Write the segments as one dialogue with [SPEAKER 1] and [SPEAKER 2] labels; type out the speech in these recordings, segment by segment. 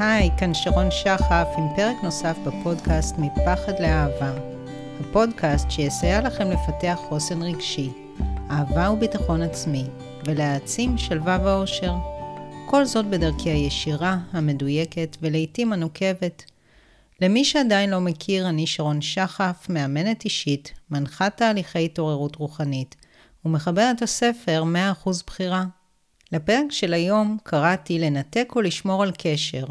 [SPEAKER 1] היי, כאן שרון שחף עם פרק נוסף בפודקאסט מפחד לאהבה. הפודקאסט שיסייע לכם לפתח חוסן רגשי, אהבה וביטחון עצמי, ולהעצים שלווה ואושר. כל זאת בדרכי הישירה, המדויקת ולעיתים הנוקבת. למי שעדיין לא מכיר, אני שרון שחף, מאמנת אישית, מנחת תהליכי התעוררות רוחנית, ומחברת הספר 100% בחירה. לפרק של היום קראתי לנתק או לשמור על קשר.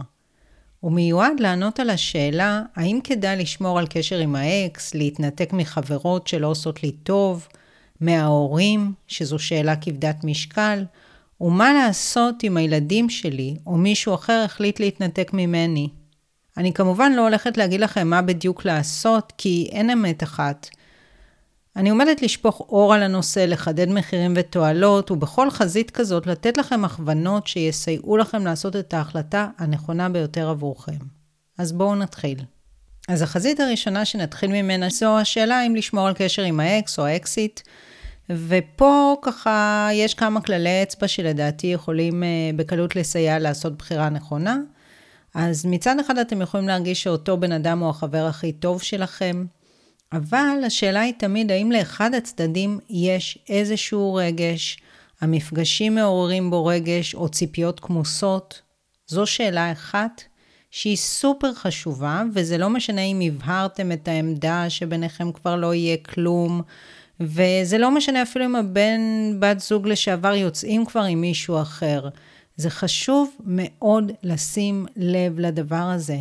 [SPEAKER 1] הוא מיועד לענות על השאלה האם כדאי לשמור על קשר עם האקס, להתנתק מחברות שלא עושות לי טוב, מההורים, שזו שאלה כבדת משקל, ומה לעשות אם הילדים שלי או מישהו אחר החליט להתנתק ממני. אני כמובן לא הולכת להגיד לכם מה בדיוק לעשות, כי אין אמת אחת. אני עומדת לשפוך אור על הנושא, לחדד מחירים ותועלות, ובכל חזית כזאת לתת לכם הכוונות שיסייעו לכם לעשות את ההחלטה הנכונה ביותר עבורכם. אז בואו נתחיל. אז החזית הראשונה שנתחיל ממנה זו השאלה אם לשמור על קשר עם האקס או האקסיט. ופה ככה יש כמה כללי אצבע שלדעתי יכולים אה, בקלות לסייע לעשות בחירה נכונה. אז מצד אחד אתם יכולים להרגיש שאותו בן אדם הוא החבר הכי טוב שלכם, אבל השאלה היא תמיד האם לאחד הצדדים יש איזשהו רגש, המפגשים מעוררים בו רגש או ציפיות כמוסות. זו שאלה אחת שהיא סופר חשובה, וזה לא משנה אם הבהרתם את העמדה שביניכם כבר לא יהיה כלום, וזה לא משנה אפילו אם הבן, בת זוג לשעבר יוצאים כבר עם מישהו אחר. זה חשוב מאוד לשים לב לדבר הזה.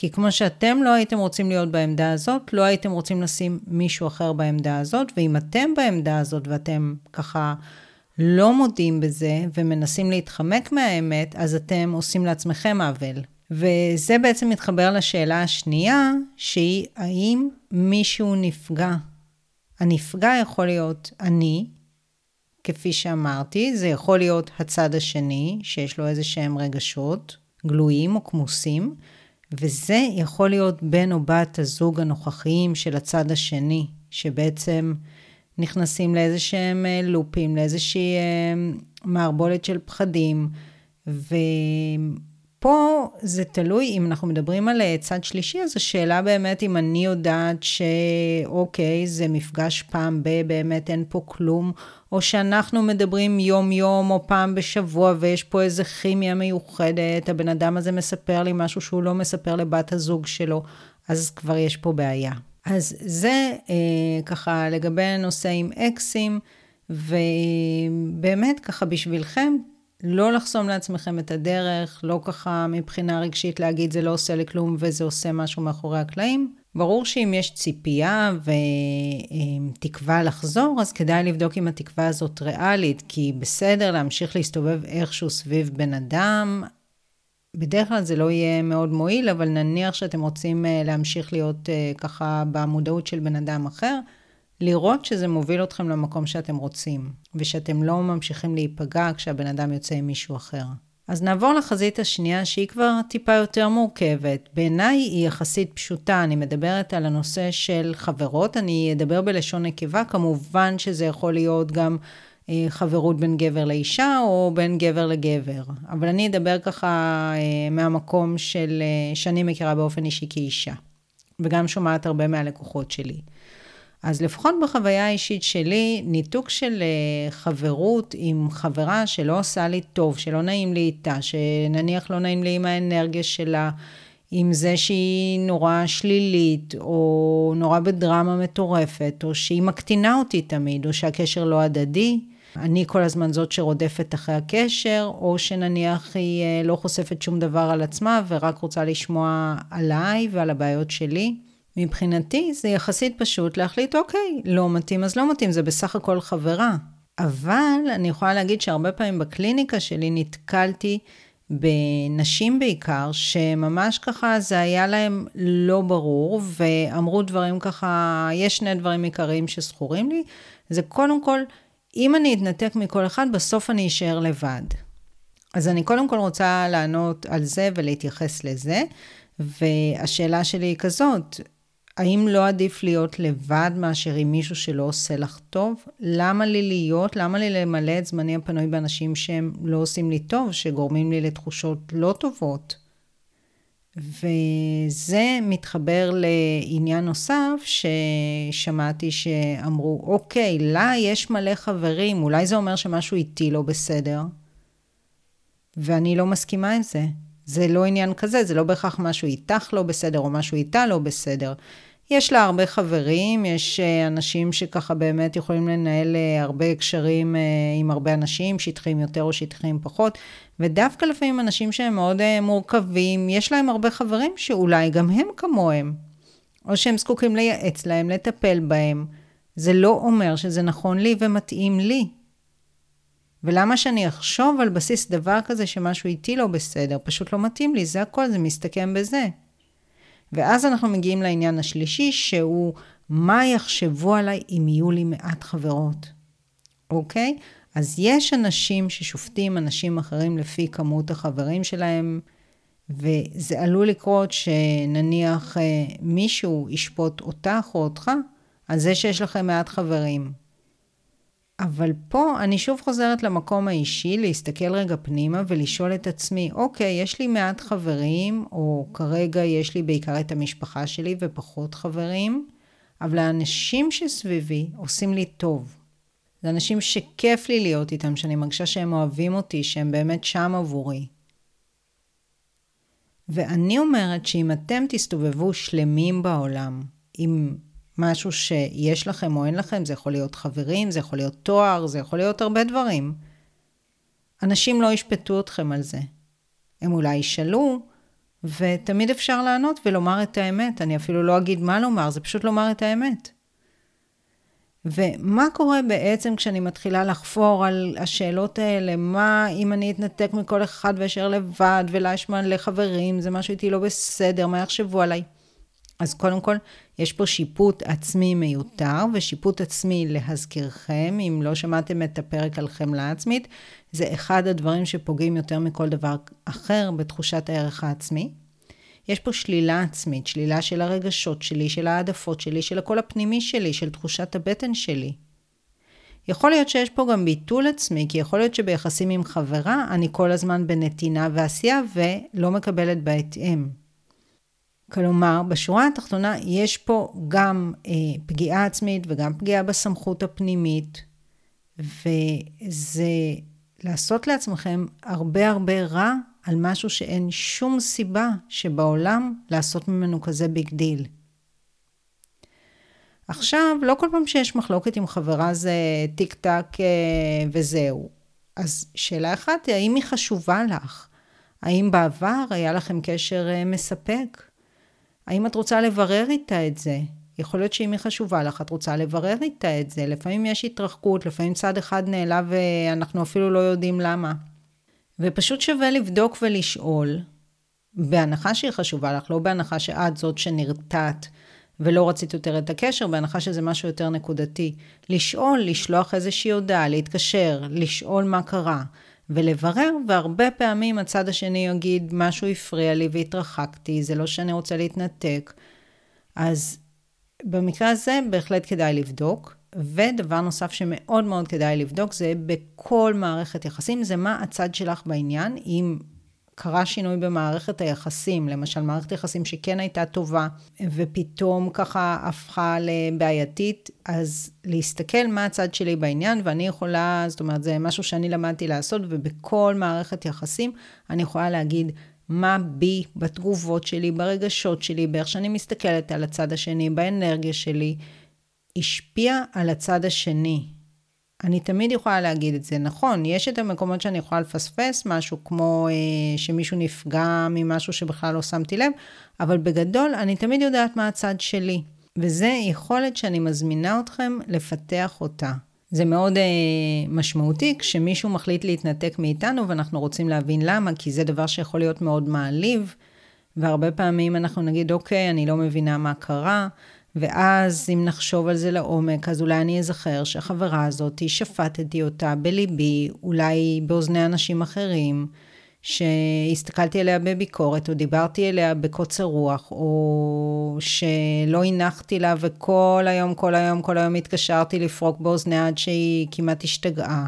[SPEAKER 1] כי כמו שאתם לא הייתם רוצים להיות בעמדה הזאת, לא הייתם רוצים לשים מישהו אחר בעמדה הזאת, ואם אתם בעמדה הזאת ואתם ככה לא מודים בזה ומנסים להתחמק מהאמת, אז אתם עושים לעצמכם עוול. וזה בעצם מתחבר לשאלה השנייה, שהיא האם מישהו נפגע. הנפגע יכול להיות אני, כפי שאמרתי, זה יכול להיות הצד השני, שיש לו איזה שהם רגשות גלויים או כמוסים, וזה יכול להיות בן או בת הזוג הנוכחיים של הצד השני, שבעצם נכנסים לאיזה שהם אה, לופים, לאיזושהי אה, מערבולת של פחדים, ופה זה תלוי, אם אנחנו מדברים על אה, צד שלישי, אז השאלה באמת אם אני יודעת שאוקיי, זה מפגש פעם ב, באמת אין פה כלום, או שאנחנו מדברים יום-יום או פעם בשבוע ויש פה איזה כימיה מיוחדת, הבן אדם הזה מספר לי משהו שהוא לא מספר לבת הזוג שלו, אז כבר יש פה בעיה. אז זה אה, ככה לגבי הנושא עם אקסים, ובאמת ככה בשבילכם, לא לחסום לעצמכם את הדרך, לא ככה מבחינה רגשית להגיד זה לא עושה לי כלום וזה עושה משהו מאחורי הקלעים. ברור שאם יש ציפייה ותקווה לחזור, אז כדאי לבדוק אם התקווה הזאת ריאלית, כי בסדר להמשיך להסתובב איכשהו סביב בן אדם, בדרך כלל זה לא יהיה מאוד מועיל, אבל נניח שאתם רוצים אה, להמשיך להיות אה, ככה במודעות של בן אדם אחר, לראות שזה מוביל אתכם למקום שאתם רוצים, ושאתם לא ממשיכים להיפגע כשהבן אדם יוצא עם מישהו אחר. אז נעבור לחזית השנייה שהיא כבר טיפה יותר מורכבת. בעיניי היא יחסית פשוטה, אני מדברת על הנושא של חברות, אני אדבר בלשון נקבה, כמובן שזה יכול להיות גם אה, חברות בין גבר לאישה או בין גבר לגבר, אבל אני אדבר ככה אה, מהמקום של, אה, שאני מכירה באופן אישי כאישה, וגם שומעת הרבה מהלקוחות שלי. אז לפחות בחוויה האישית שלי, ניתוק של אה, חברות עם חברה שלא עושה לי טוב, שלא נעים לי איתה, שנניח לא נעים לי עם האנרגיה שלה, עם זה שהיא נורא שלילית, או נורא בדרמה מטורפת, או שהיא מקטינה אותי תמיד, או שהקשר לא הדדי. אני כל הזמן זאת שרודפת אחרי הקשר, או שנניח היא אה, לא חושפת שום דבר על עצמה ורק רוצה לשמוע עליי ועל הבעיות שלי. מבחינתי זה יחסית פשוט להחליט, אוקיי, לא מתאים אז לא מתאים, זה בסך הכל חברה. אבל אני יכולה להגיד שהרבה פעמים בקליניקה שלי נתקלתי בנשים בעיקר, שממש ככה זה היה להם לא ברור, ואמרו דברים ככה, יש שני דברים עיקריים שזכורים לי, זה קודם כל, אם אני אתנתק מכל אחד, בסוף אני אשאר לבד. אז אני קודם כל רוצה לענות על זה ולהתייחס לזה, והשאלה שלי היא כזאת, האם לא עדיף להיות לבד מאשר עם מישהו שלא עושה לך טוב? למה לי להיות, למה לי למלא את זמני הפנוי באנשים שהם לא עושים לי טוב, שגורמים לי לתחושות לא טובות? וזה מתחבר לעניין נוסף ששמעתי שאמרו, אוקיי, לה יש מלא חברים, אולי זה אומר שמשהו איתי לא בסדר? ואני לא מסכימה עם זה. זה לא עניין כזה, זה לא בהכרח משהו איתך לא בסדר או משהו איתה לא בסדר. יש לה הרבה חברים, יש אה, אנשים שככה באמת יכולים לנהל אה, הרבה הקשרים אה, עם הרבה אנשים, שטחיים יותר או שטחיים פחות, ודווקא לפעמים אנשים שהם מאוד מורכבים, יש להם הרבה חברים שאולי גם הם כמוהם, או שהם זקוקים לייעץ להם, לטפל בהם. זה לא אומר שזה נכון לי ומתאים לי. ולמה שאני אחשוב על בסיס דבר כזה שמשהו איתי לא בסדר? פשוט לא מתאים לי, זה הכל, זה מסתכם בזה. ואז אנחנו מגיעים לעניין השלישי, שהוא מה יחשבו עליי אם יהיו לי מעט חברות, אוקיי? אז יש אנשים ששופטים אנשים אחרים לפי כמות החברים שלהם, וזה עלול לקרות שנניח אה, מישהו ישפוט אותך או אותך על זה שיש לכם מעט חברים. אבל פה אני שוב חוזרת למקום האישי, להסתכל רגע פנימה ולשאול את עצמי, אוקיי, יש לי מעט חברים, או כרגע יש לי בעיקר את המשפחה שלי ופחות חברים, אבל האנשים שסביבי עושים לי טוב. זה אנשים שכיף לי להיות איתם, שאני מרגישה שהם אוהבים אותי, שהם באמת שם עבורי. ואני אומרת שאם אתם תסתובבו שלמים בעולם, עם משהו שיש לכם או אין לכם, זה יכול להיות חברים, זה יכול להיות תואר, זה יכול להיות הרבה דברים. אנשים לא ישפטו אתכם על זה. הם אולי ישאלו, ותמיד אפשר לענות ולומר את האמת. אני אפילו לא אגיד מה לומר, זה פשוט לומר את האמת. ומה קורה בעצם כשאני מתחילה לחפור על השאלות האלה? מה אם אני אתנתק מכל אחד ואשאר לבד, ולה יש מלא חברים, זה משהו איתי לא בסדר, מה יחשבו עליי? אז קודם כל, יש פה שיפוט עצמי מיותר, ושיפוט עצמי להזכירכם, אם לא שמעתם את הפרק על חמלה עצמית, זה אחד הדברים שפוגעים יותר מכל דבר אחר בתחושת הערך העצמי. יש פה שלילה עצמית, שלילה של הרגשות שלי, של העדפות שלי, של הקול הפנימי שלי, של תחושת הבטן שלי. יכול להיות שיש פה גם ביטול עצמי, כי יכול להיות שביחסים עם חברה אני כל הזמן בנתינה ועשייה ולא מקבלת בהתאם. כלומר, בשורה התחתונה יש פה גם אה, פגיעה עצמית וגם פגיעה בסמכות הפנימית, וזה לעשות לעצמכם הרבה הרבה רע על משהו שאין שום סיבה שבעולם לעשות ממנו כזה big deal. עכשיו, לא כל פעם שיש מחלוקת עם חברה זה טיק טק אה, וזהו. אז שאלה אחת האם היא חשובה לך? האם בעבר היה לכם קשר אה, מספק? האם את רוצה לברר איתה את זה? יכול להיות שאם היא חשובה לך, את רוצה לברר איתה את זה. לפעמים יש התרחקות, לפעמים צד אחד נעלב ואנחנו אפילו לא יודעים למה. ופשוט שווה לבדוק ולשאול, בהנחה שהיא חשובה לך, לא בהנחה שאת זאת שנרתעת ולא רצית יותר את הקשר, בהנחה שזה משהו יותר נקודתי. לשאול, לשלוח איזושהי הודעה, להתקשר, לשאול מה קרה. ולברר, והרבה פעמים הצד השני יגיד, משהו הפריע לי והתרחקתי, זה לא שאני רוצה להתנתק. אז במקרה הזה בהחלט כדאי לבדוק. ודבר נוסף שמאוד מאוד כדאי לבדוק זה בכל מערכת יחסים, זה מה הצד שלך בעניין, אם קרה שינוי במערכת היחסים, למשל מערכת יחסים שכן הייתה טובה ופתאום ככה הפכה לבעייתית, אז להסתכל מה הצד שלי בעניין ואני יכולה, זאת אומרת זה משהו שאני למדתי לעשות ובכל מערכת יחסים אני יכולה להגיד מה בי, בתגובות שלי, ברגשות שלי, באיך שאני מסתכלת על הצד השני, באנרגיה שלי, השפיע על הצד השני. אני תמיד יכולה להגיד את זה. נכון, יש את המקומות שאני יכולה לפספס, משהו כמו אה, שמישהו נפגע ממשהו שבכלל לא שמתי לב, אבל בגדול אני תמיד יודעת מה הצד שלי. וזה יכולת שאני מזמינה אתכם לפתח אותה. זה מאוד אה, משמעותי כשמישהו מחליט להתנתק מאיתנו ואנחנו רוצים להבין למה, כי זה דבר שיכול להיות מאוד מעליב, והרבה פעמים אנחנו נגיד, אוקיי, אני לא מבינה מה קרה, ואז אם נחשוב על זה לעומק, אז אולי אני אזכר שהחברה הזאת, שפטתי אותה בליבי, אולי באוזני אנשים אחרים, שהסתכלתי עליה בביקורת, או דיברתי אליה בקוצר רוח, או שלא הנחתי לה וכל היום, כל היום, כל היום התקשרתי לפרוק באוזניה עד שהיא כמעט השתגעה.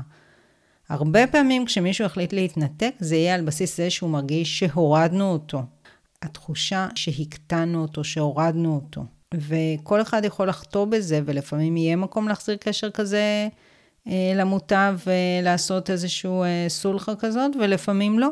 [SPEAKER 1] הרבה פעמים כשמישהו החליט להתנתק, זה יהיה על בסיס זה שהוא מרגיש שהורדנו אותו. התחושה שהקטנו אותו, שהורדנו אותו. וכל אחד יכול לחטוא בזה, ולפעמים יהיה מקום להחזיר קשר כזה אה, למוטב ולעשות איזשהו אה, סולחה כזאת, ולפעמים לא.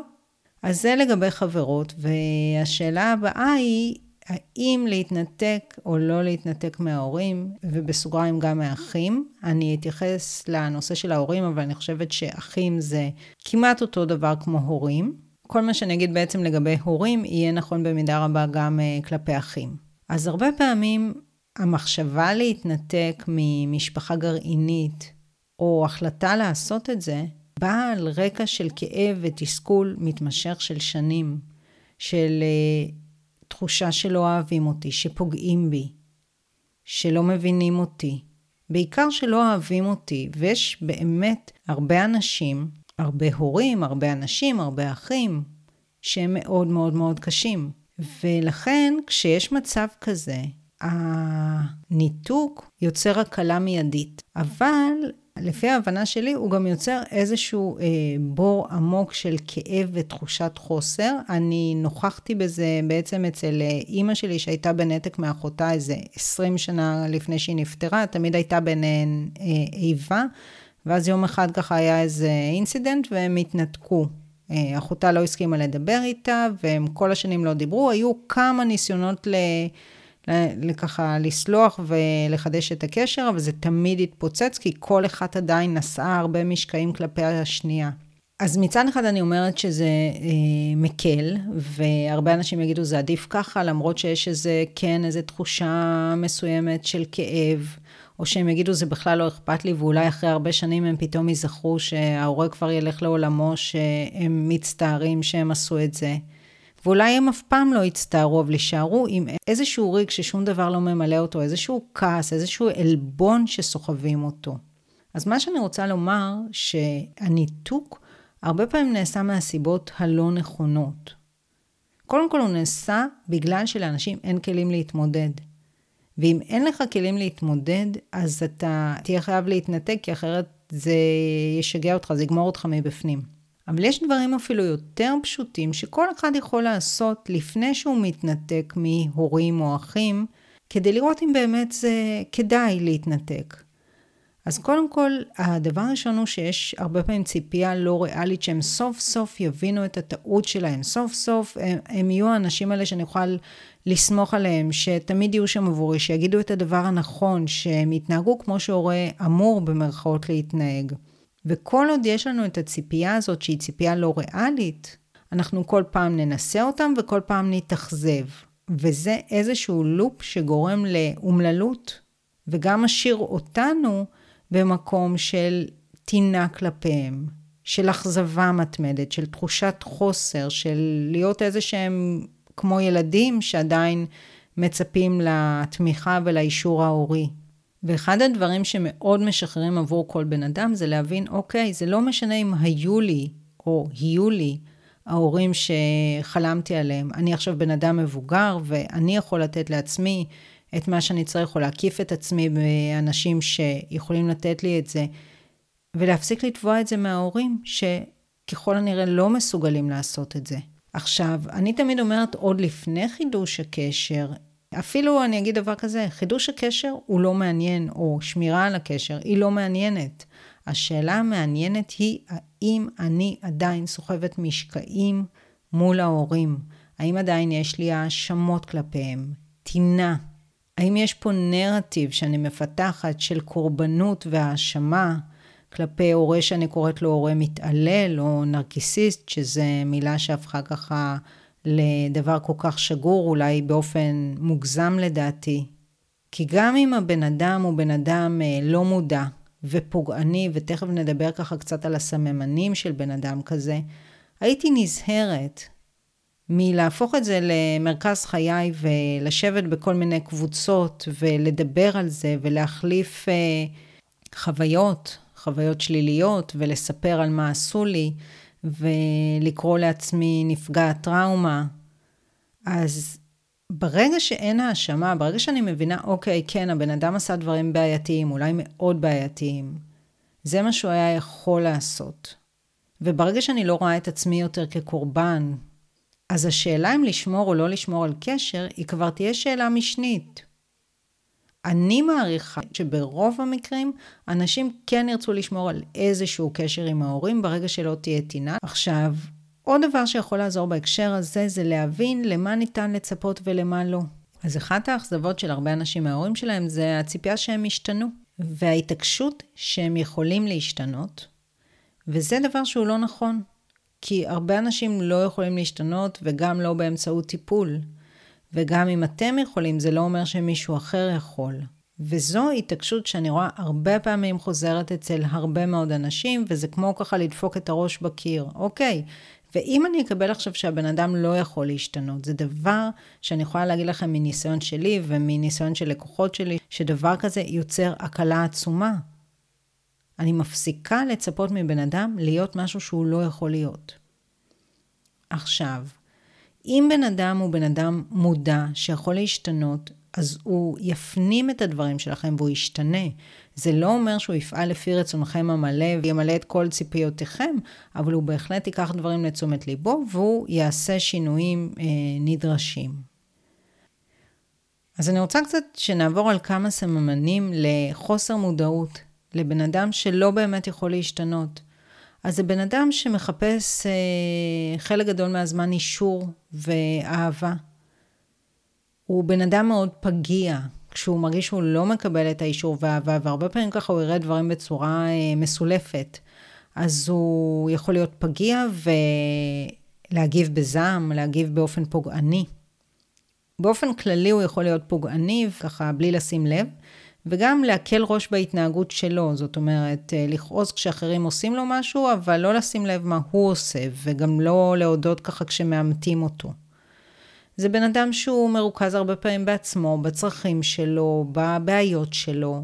[SPEAKER 1] אז זה לגבי חברות, והשאלה הבאה היא, האם להתנתק או לא להתנתק מההורים, ובסוגריים גם מהאחים. אני אתייחס לנושא של ההורים, אבל אני חושבת שאחים זה כמעט אותו דבר כמו הורים. כל מה שאני אגיד בעצם לגבי הורים, יהיה נכון במידה רבה גם uh, כלפי אחים. אז הרבה פעמים המחשבה להתנתק ממשפחה גרעינית, או החלטה לעשות את זה, באה על רקע של כאב ותסכול מתמשך של שנים, של uh, תחושה שלא אוהבים אותי, שפוגעים בי, שלא מבינים אותי, בעיקר שלא אוהבים אותי, ויש באמת הרבה אנשים, הרבה הורים, הרבה אנשים, הרבה אחים, שהם מאוד מאוד מאוד קשים. ולכן כשיש מצב כזה, הניתוק יוצר הקלה מיידית. אבל לפי ההבנה שלי, הוא גם יוצר איזשהו אה, בור עמוק של כאב ותחושת חוסר. אני נוכחתי בזה בעצם אצל אה, אימא שלי, שהייתה בנתק מאחותה איזה 20 שנה לפני שהיא נפטרה, תמיד הייתה ביניהן אה, איבה, ואז יום אחד ככה היה איזה אינסידנט והם התנתקו. אה, אחותה לא הסכימה לדבר איתה, והם כל השנים לא דיברו. היו כמה ניסיונות ל... לככה לסלוח ולחדש את הקשר, אבל זה תמיד התפוצץ, כי כל אחת עדיין נשאה הרבה משקעים כלפי השנייה. אז מצד אחד אני אומרת שזה אה, מקל, והרבה אנשים יגידו זה עדיף ככה, למרות שיש איזה, כן, איזו תחושה מסוימת של כאב, או שהם יגידו זה בכלל לא אכפת לי, ואולי אחרי הרבה שנים הם פתאום ייזכרו שההורה כבר ילך לעולמו, שהם מצטערים שהם עשו את זה. ואולי הם אף פעם לא יצטערו, אבל יישארו עם איזשהו ריג ששום דבר לא ממלא אותו, איזשהו כעס, איזשהו עלבון שסוחבים אותו. אז מה שאני רוצה לומר, שהניתוק הרבה פעמים נעשה מהסיבות הלא נכונות. קודם כל הוא נעשה בגלל שלאנשים אין כלים להתמודד. ואם אין לך כלים להתמודד, אז אתה תהיה חייב להתנתק, כי אחרת זה ישגע אותך, זה יגמור אותך מבפנים. אבל יש דברים אפילו יותר פשוטים שכל אחד יכול לעשות לפני שהוא מתנתק מהורים או אחים, כדי לראות אם באמת זה כדאי להתנתק. אז קודם כל, הדבר הראשון הוא שיש הרבה פעמים ציפייה לא ריאלית שהם סוף סוף יבינו את הטעות שלהם. סוף סוף הם, הם יהיו האנשים האלה שאני אוכל לסמוך עליהם, שתמיד יהיו שם עבורי, שיגידו את הדבר הנכון, שהם יתנהגו כמו שהורה אמור במרכאות להתנהג. וכל עוד יש לנו את הציפייה הזאת, שהיא ציפייה לא ריאלית, אנחנו כל פעם ננסה אותם וכל פעם נתאכזב. וזה איזשהו לופ שגורם לאומללות, וגם משאיר אותנו במקום של טינה כלפיהם, של אכזבה מתמדת, של תחושת חוסר, של להיות איזה שהם כמו ילדים שעדיין מצפים לתמיכה ולאישור ההורי. ואחד הדברים שמאוד משחררים עבור כל בן אדם זה להבין, אוקיי, זה לא משנה אם היו לי או יהיו לי ההורים שחלמתי עליהם. אני עכשיו בן אדם מבוגר ואני יכול לתת לעצמי את מה שאני צריך, או להקיף את עצמי באנשים שיכולים לתת לי את זה, ולהפסיק לתבוע את זה מההורים שככל הנראה לא מסוגלים לעשות את זה. עכשיו, אני תמיד אומרת, עוד לפני חידוש הקשר, אפילו אני אגיד דבר כזה, חידוש הקשר הוא לא מעניין, או שמירה על הקשר היא לא מעניינת. השאלה המעניינת היא, האם אני עדיין סוחבת משקעים מול ההורים? האם עדיין יש לי האשמות כלפיהם? טינה? האם יש פה נרטיב שאני מפתחת של קורבנות והאשמה כלפי הורה שאני קוראת לו הורה מתעלל או נרקיסיסט, שזה מילה שהפכה ככה לדבר כל כך שגור, אולי באופן מוגזם לדעתי. כי גם אם הבן אדם הוא בן אדם אה, לא מודע ופוגעני, ותכף נדבר ככה קצת על הסממנים של בן אדם כזה, הייתי נזהרת מלהפוך את זה למרכז חיי ולשבת בכל מיני קבוצות ולדבר על זה ולהחליף אה, חוויות, חוויות שליליות ולספר על מה עשו לי. ולקרוא לעצמי נפגעת טראומה. אז ברגע שאין האשמה, ברגע שאני מבינה, אוקיי, כן, הבן אדם עשה דברים בעייתיים, אולי מאוד בעייתיים, זה מה שהוא היה יכול לעשות. וברגע שאני לא רואה את עצמי יותר כקורבן, אז השאלה אם לשמור או לא לשמור על קשר, היא כבר תהיה שאלה משנית. אני מעריכה שברוב המקרים, אנשים כן ירצו לשמור על איזשהו קשר עם ההורים ברגע שלא תהיה טינה. עכשיו, עוד דבר שיכול לעזור בהקשר הזה, זה להבין למה ניתן לצפות ולמה לא. אז אחת האכזבות של הרבה אנשים מההורים שלהם זה הציפייה שהם ישתנו, וההתעקשות שהם יכולים להשתנות, וזה דבר שהוא לא נכון, כי הרבה אנשים לא יכולים להשתנות וגם לא באמצעות טיפול. וגם אם אתם יכולים, זה לא אומר שמישהו אחר יכול. וזו התעקשות שאני רואה הרבה פעמים חוזרת אצל הרבה מאוד אנשים, וזה כמו ככה לדפוק את הראש בקיר. אוקיי, ואם אני אקבל עכשיו שהבן אדם לא יכול להשתנות, זה דבר שאני יכולה להגיד לכם מניסיון שלי ומניסיון של לקוחות שלי, שדבר כזה יוצר הקלה עצומה. אני מפסיקה לצפות מבן אדם להיות משהו שהוא לא יכול להיות. עכשיו, אם בן אדם הוא בן אדם מודע שיכול להשתנות, אז הוא יפנים את הדברים שלכם והוא ישתנה. זה לא אומר שהוא יפעל לפי רצונכם המלא וימלא את כל ציפיותיכם, אבל הוא בהחלט ייקח דברים לתשומת ליבו והוא יעשה שינויים אה, נדרשים. אז אני רוצה קצת שנעבור על כמה סממנים לחוסר מודעות, לבן אדם שלא באמת יכול להשתנות. אז זה בן אדם שמחפש אה, חלק גדול מהזמן אישור ואהבה. הוא בן אדם מאוד פגיע, כשהוא מרגיש שהוא לא מקבל את האישור והאהבה, והרבה פעמים ככה הוא יראה דברים בצורה אה, מסולפת. אז הוא יכול להיות פגיע ולהגיב בזעם, להגיב באופן פוגעני. באופן כללי הוא יכול להיות פוגעני, ככה בלי לשים לב. וגם להקל ראש בהתנהגות שלו, זאת אומרת, אה, לכעוס כשאחרים עושים לו משהו, אבל לא לשים לב מה הוא עושה, וגם לא להודות ככה כשמאמתים אותו. זה בן אדם שהוא מרוכז הרבה פעמים בעצמו, בצרכים שלו, בבעיות שלו.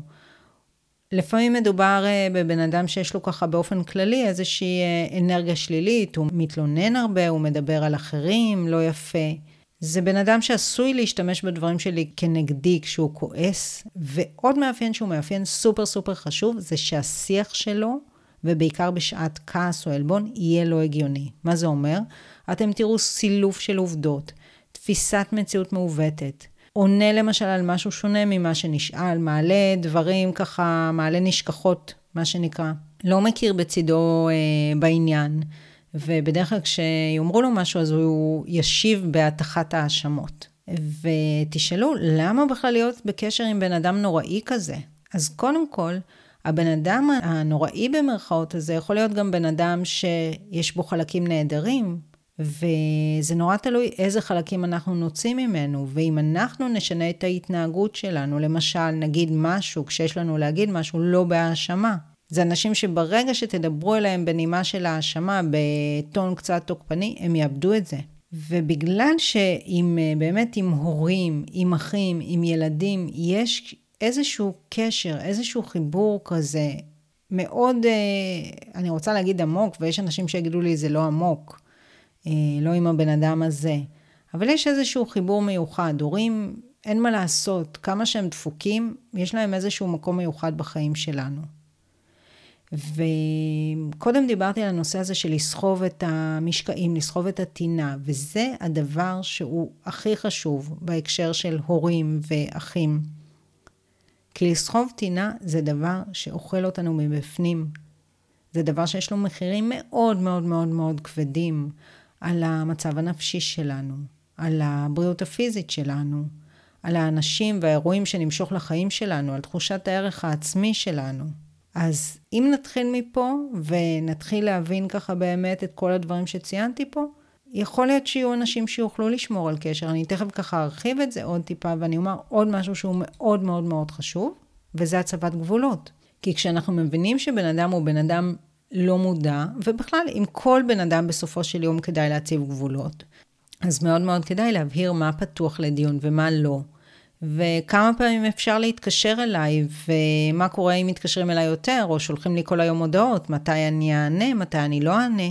[SPEAKER 1] לפעמים מדובר אה, בבן אדם שיש לו ככה באופן כללי איזושהי אה, אנרגיה שלילית, הוא מתלונן הרבה, הוא מדבר על אחרים, לא יפה. זה בן אדם שעשוי להשתמש בדברים שלי כנגדי כשהוא כועס, ועוד מאפיין שהוא מאפיין סופר סופר חשוב, זה שהשיח שלו, ובעיקר בשעת כעס או עלבון, יהיה לא הגיוני. מה זה אומר? אתם תראו סילוף של עובדות, תפיסת מציאות מעוותת. עונה למשל על משהו שונה ממה שנשאל, מעלה דברים ככה, מעלה נשכחות, מה שנקרא. לא מכיר בצידו אה, בעניין. ובדרך כלל כשיאמרו לו משהו, אז הוא ישיב בהטחת האשמות. ותשאלו, למה בכלל להיות בקשר עם בן אדם נוראי כזה? אז קודם כל, הבן אדם הנוראי במרכאות הזה יכול להיות גם בן אדם שיש בו חלקים נהדרים, וזה נורא תלוי איזה חלקים אנחנו נוציא ממנו, ואם אנחנו נשנה את ההתנהגות שלנו, למשל, נגיד משהו, כשיש לנו להגיד משהו, לא בהאשמה, זה אנשים שברגע שתדברו אליהם בנימה של האשמה, בטון קצת תוקפני, הם יאבדו את זה. ובגלל שאם אה, באמת עם הורים, עם אחים, עם ילדים, יש איזשהו קשר, איזשהו חיבור כזה, מאוד, אה, אני רוצה להגיד עמוק, ויש אנשים שיגידו לי זה לא עמוק, אה, לא עם הבן אדם הזה, אבל יש איזשהו חיבור מיוחד. הורים, אין מה לעשות, כמה שהם דפוקים, יש להם איזשהו מקום מיוחד בחיים שלנו. וקודם דיברתי על הנושא הזה של לסחוב את המשקעים, לסחוב את הטינה, וזה הדבר שהוא הכי חשוב בהקשר של הורים ואחים. כי לסחוב טינה זה דבר שאוכל אותנו מבפנים. זה דבר שיש לו מחירים מאוד מאוד מאוד מאוד כבדים על המצב הנפשי שלנו, על הבריאות הפיזית שלנו, על האנשים והאירועים שנמשוך לחיים שלנו, על תחושת הערך העצמי שלנו. אז אם נתחיל מפה ונתחיל להבין ככה באמת את כל הדברים שציינתי פה, יכול להיות שיהיו אנשים שיוכלו לשמור על קשר. אני תכף ככה ארחיב את זה עוד טיפה ואני אומר עוד משהו שהוא מאוד מאוד מאוד חשוב, וזה הצבת גבולות. כי כשאנחנו מבינים שבן אדם הוא בן אדם לא מודע, ובכלל, עם כל בן אדם בסופו של יום כדאי להציב גבולות, אז מאוד מאוד כדאי להבהיר מה פתוח לדיון ומה לא. וכמה פעמים אפשר להתקשר אליי, ומה קורה אם מתקשרים אליי יותר, או שולחים לי כל היום הודעות, מתי אני אענה, מתי אני לא אענה,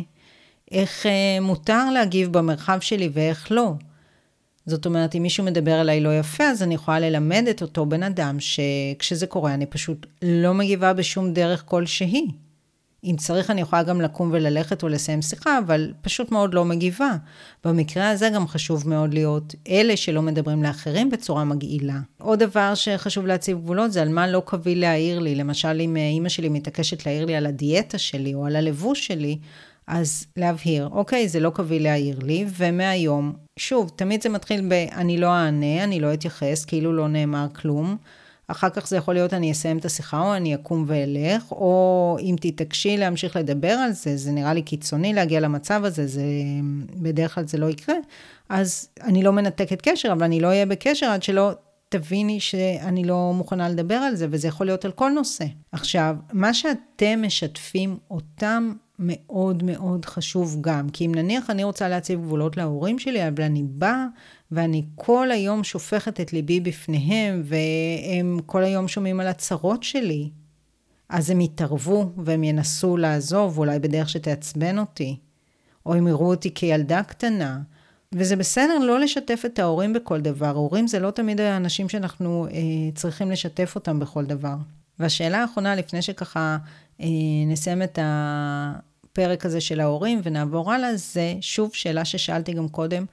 [SPEAKER 1] איך אה, מותר להגיב במרחב שלי ואיך לא. זאת אומרת, אם מישהו מדבר אליי לא יפה, אז אני יכולה ללמד את אותו בן אדם שכשזה קורה, אני פשוט לא מגיבה בשום דרך כלשהי. אם צריך, אני יכולה גם לקום וללכת או לסיים שיחה, אבל פשוט מאוד לא מגיבה. במקרה הזה גם חשוב מאוד להיות אלה שלא מדברים לאחרים בצורה מגעילה. עוד דבר שחשוב להציב גבולות זה על מה לא קביל להעיר לי. למשל, אם אימא שלי מתעקשת להעיר לי על הדיאטה שלי או על הלבוש שלי, אז להבהיר, אוקיי, זה לא קביל להעיר לי, ומהיום, שוב, תמיד זה מתחיל ב- אני לא אענה, אני לא אתייחס, כאילו לא נאמר כלום. אחר כך זה יכול להיות אני אסיים את השיחה, או אני אקום ואלך, או אם תתעקשי להמשיך לדבר על זה, זה נראה לי קיצוני להגיע למצב הזה, זה, בדרך כלל זה לא יקרה, אז אני לא מנתקת קשר, אבל אני לא אהיה בקשר עד שלא תביני שאני לא מוכנה לדבר על זה, וזה יכול להיות על כל נושא. עכשיו, מה שאתם משתפים אותם מאוד מאוד חשוב גם, כי אם נניח אני רוצה להציב גבולות להורים שלי, אבל אני באה ואני כל היום שופכת את ליבי בפניהם, והם כל היום שומעים על הצרות שלי, אז הם יתערבו והם ינסו לעזוב, אולי בדרך שתעצבן אותי, או הם יראו אותי כילדה קטנה. וזה בסדר לא לשתף את ההורים בכל דבר. הורים זה לא תמיד האנשים שאנחנו אה, צריכים לשתף אותם בכל דבר. והשאלה האחרונה, לפני שככה אה, נסיים את הפרק הזה של ההורים ונעבור הלאה, זה שוב שאלה ששאלתי גם קודם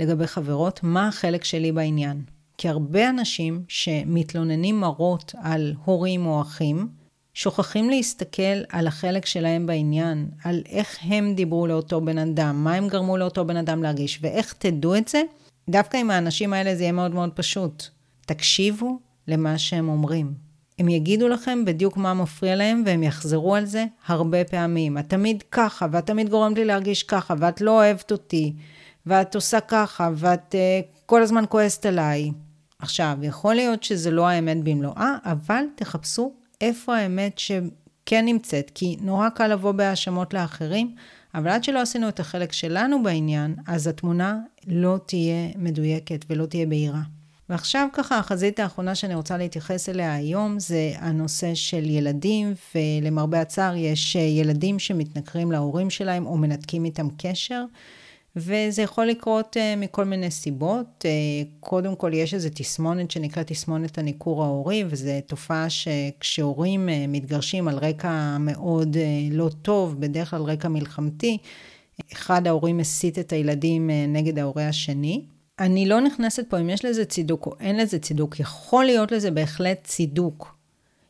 [SPEAKER 1] לגבי חברות, מה החלק שלי בעניין? כי הרבה אנשים שמתלוננים מרות על הורים או אחים, שוכחים להסתכל על החלק שלהם בעניין, על איך הם דיברו לאותו בן אדם, מה הם גרמו לאותו בן אדם להרגיש, ואיך תדעו את זה, דווקא עם האנשים האלה זה יהיה מאוד מאוד פשוט. תקשיבו למה שהם אומרים. הם יגידו לכם בדיוק מה מפריע להם, והם יחזרו על זה הרבה פעמים. את תמיד ככה, ואת תמיד גורמת לי להרגיש ככה, ואת לא אוהבת אותי, ואת עושה ככה, ואת uh, כל הזמן כועסת עליי. עכשיו, יכול להיות שזה לא האמת במלואה, אבל תחפשו איפה האמת שכן נמצאת, כי נורא קל לבוא בהאשמות לאחרים, אבל עד שלא עשינו את החלק שלנו בעניין, אז התמונה לא תהיה מדויקת ולא תהיה בהירה. ועכשיו ככה, החזית האחרונה שאני רוצה להתייחס אליה היום זה הנושא של ילדים, ולמרבה הצער יש ילדים שמתנכרים להורים שלהם או מנתקים איתם קשר. וזה יכול לקרות uh, מכל מיני סיבות. Uh, קודם כל, יש איזו תסמונת שנקראת תסמונת הניכור ההורי, וזו תופעה שכשהורים uh, מתגרשים על רקע מאוד uh, לא טוב, בדרך כלל רקע מלחמתי, אחד ההורים מסית את הילדים uh, נגד ההורה השני. אני לא נכנסת פה אם יש לזה צידוק או אין לזה צידוק, יכול להיות לזה בהחלט צידוק.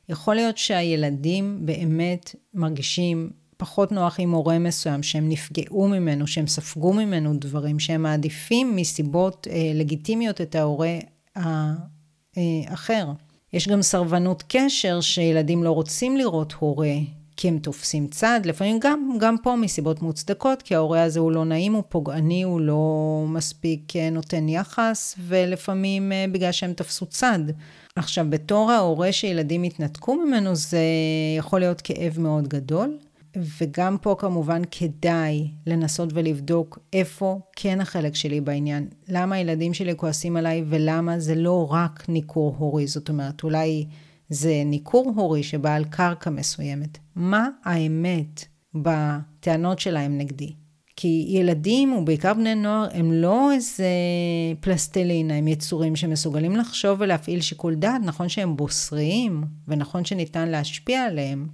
[SPEAKER 1] יכול להיות שהילדים באמת מרגישים פחות נוח עם הורה מסוים, שהם נפגעו ממנו, שהם ספגו ממנו דברים, שהם מעדיפים מסיבות אה, לגיטימיות את ההורה האחר. יש גם סרבנות קשר שילדים לא רוצים לראות הורה כי הם תופסים צד, לפעמים גם, גם פה מסיבות מוצדקות, כי ההורה הזה הוא לא נעים, הוא פוגעני, הוא לא מספיק אה, נותן יחס, ולפעמים אה, בגלל שהם תפסו צד. עכשיו, בתור ההורה שילדים התנתקו ממנו, זה יכול להיות כאב מאוד גדול. וגם פה כמובן כדאי לנסות ולבדוק איפה כן החלק שלי בעניין. למה הילדים שלי כועסים עליי ולמה זה לא רק ניכור הורי. זאת אומרת, אולי זה ניכור הורי שבא על קרקע מסוימת. מה האמת בטענות שלהם נגדי? כי ילדים, ובעיקר בני נוער, הם לא איזה פלסטלינה, הם יצורים שמסוגלים לחשוב ולהפעיל שיקול דעת. נכון שהם בוסריים, ונכון שניתן להשפיע עליהם,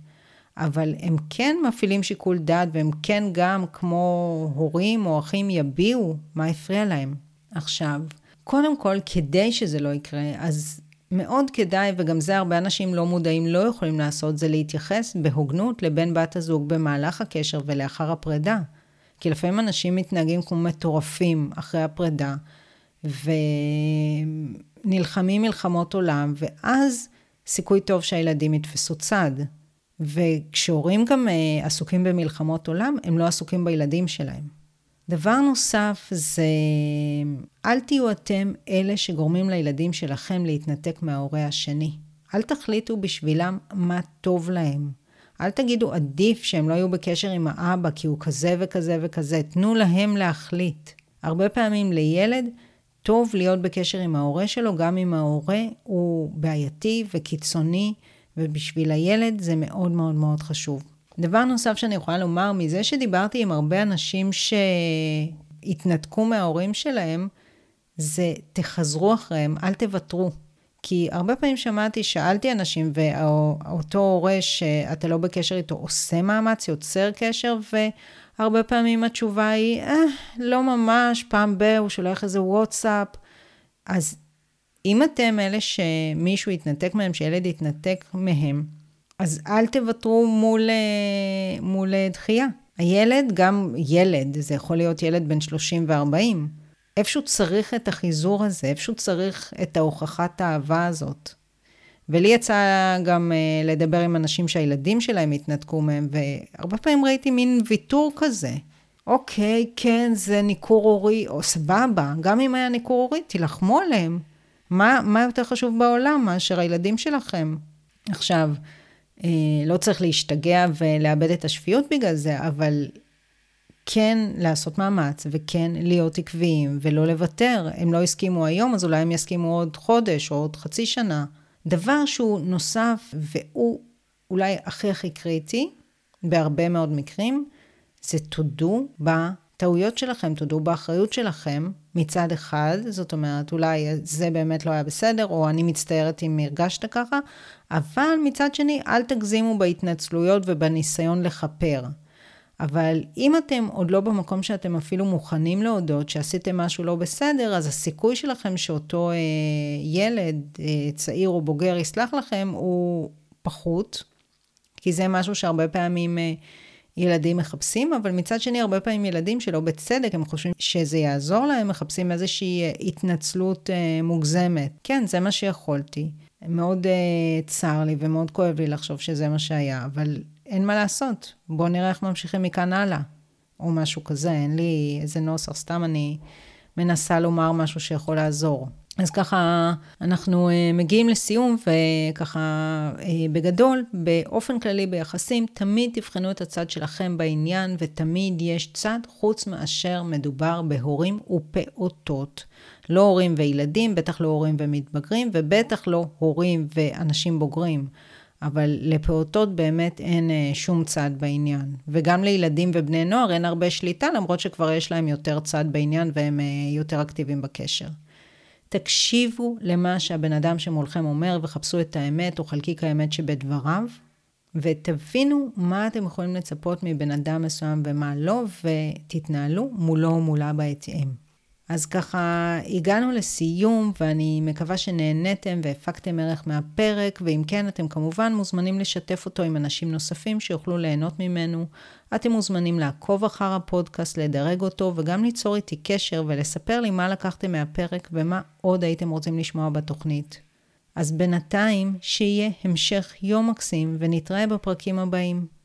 [SPEAKER 1] אבל הם כן מפעילים שיקול דעת, והם כן גם, כמו הורים או אחים, יביעו מה הפריע להם. עכשיו, קודם כל, כדי שזה לא יקרה, אז מאוד כדאי, וגם זה הרבה אנשים לא מודעים לא יכולים לעשות, זה להתייחס בהוגנות לבן בת הזוג במהלך הקשר ולאחר הפרידה. כי לפעמים אנשים מתנהגים כמו מטורפים אחרי הפרידה, ונלחמים מלחמות עולם, ואז סיכוי טוב שהילדים יתפסו צד. וכשהורים גם uh, עסוקים במלחמות עולם, הם לא עסוקים בילדים שלהם. דבר נוסף זה, אל תהיו אתם אלה שגורמים לילדים שלכם להתנתק מההורה השני. אל תחליטו בשבילם מה טוב להם. אל תגידו עדיף שהם לא יהיו בקשר עם האבא כי הוא כזה וכזה וכזה. תנו להם להחליט. הרבה פעמים לילד טוב להיות בקשר עם ההורה שלו, גם אם ההורה הוא בעייתי וקיצוני ובשביל הילד זה מאוד מאוד מאוד חשוב. דבר נוסף שאני יכולה לומר, מזה שדיברתי עם הרבה אנשים שהתנתקו מההורים שלהם, זה תחזרו אחריהם, אל תוותרו. כי הרבה פעמים שמעתי, שאלתי אנשים, ואותו הורה שאתה לא בקשר איתו עושה מאמץ, יוצר קשר, והרבה פעמים התשובה היא, אה, לא ממש, פעם ב- הוא שולח איזה וואטסאפ. אז אם אתם אלה שמישהו יתנתק מהם, שילד יתנתק מהם, אז אל תוותרו מול, אה, מול אה, דחייה. הילד, גם ילד, זה יכול להיות ילד בן 30 ו-40, איפשהו צריך את החיזור הזה, איפשהו צריך את ההוכחת האהבה הזאת. ולי יצא גם uh, לדבר עם אנשים שהילדים שלהם התנתקו מהם, והרבה פעמים ראיתי מין ויתור כזה. אוקיי, כן, זה ניכור הורי, או סבבה, גם אם היה ניכור הורי, תילחמו עליהם. מה, מה יותר חשוב בעולם מאשר הילדים שלכם? עכשיו, אה, לא צריך להשתגע ולאבד את השפיות בגלל זה, אבל כן לעשות מאמץ וכן להיות עקביים ולא לוותר. הם לא הסכימו היום, אז אולי הם יסכימו עוד חודש או עוד חצי שנה. דבר שהוא נוסף והוא אולי הכי הכי קריטי, בהרבה מאוד מקרים, זה תודו בטעויות שלכם, תודו באחריות שלכם מצד אחד, זאת אומרת, אולי זה באמת לא היה בסדר, או אני מצטערת אם הרגשת ככה, אבל מצד שני, אל תגזימו בהתנצלויות ובניסיון לכפר. אבל אם אתם עוד לא במקום שאתם אפילו מוכנים להודות שעשיתם משהו לא בסדר, אז הסיכוי שלכם שאותו אה, ילד, אה, צעיר או בוגר, יסלח לכם, הוא פחות, כי זה משהו שהרבה פעמים אה, ילדים מחפשים, אבל מצד שני, הרבה פעמים ילדים שלא בצדק, הם חושבים שזה יעזור להם, מחפשים איזושהי אה, התנצלות אה, מוגזמת. כן, זה מה שיכולתי. מאוד uh, צר לי ומאוד כואב לי לחשוב שזה מה שהיה, אבל אין מה לעשות. בואו נראה איך ממשיכים מכאן הלאה. או משהו כזה, אין לי איזה נוסח, סתם אני מנסה לומר משהו שיכול לעזור. אז ככה, אנחנו uh, מגיעים לסיום, וככה, uh, בגדול, באופן כללי ביחסים, תמיד תבחנו את הצד שלכם בעניין, ותמיד יש צד חוץ מאשר מדובר בהורים ופעוטות. לא הורים וילדים, בטח לא הורים ומתבגרים, ובטח לא הורים ואנשים בוגרים. אבל לפעוטות באמת אין אה, שום צד בעניין. וגם לילדים ובני נוער אין הרבה שליטה, למרות שכבר יש להם יותר צד בעניין והם אה, יותר אקטיביים בקשר. תקשיבו למה שהבן אדם שמולכם אומר וחפשו את האמת או חלקיק האמת שבדבריו, ותבינו מה אתם יכולים לצפות מבן אדם מסוים ומה לא, ותתנהלו מולו או מולה בהתאם. אז ככה הגענו לסיום, ואני מקווה שנהניתם והפקתם ערך מהפרק, ואם כן, אתם כמובן מוזמנים לשתף אותו עם אנשים נוספים שיוכלו ליהנות ממנו. אתם מוזמנים לעקוב אחר הפודקאסט, לדרג אותו, וגם ליצור איתי קשר ולספר לי מה לקחתם מהפרק ומה עוד הייתם רוצים לשמוע בתוכנית. אז בינתיים, שיהיה המשך יום מקסים, ונתראה בפרקים הבאים.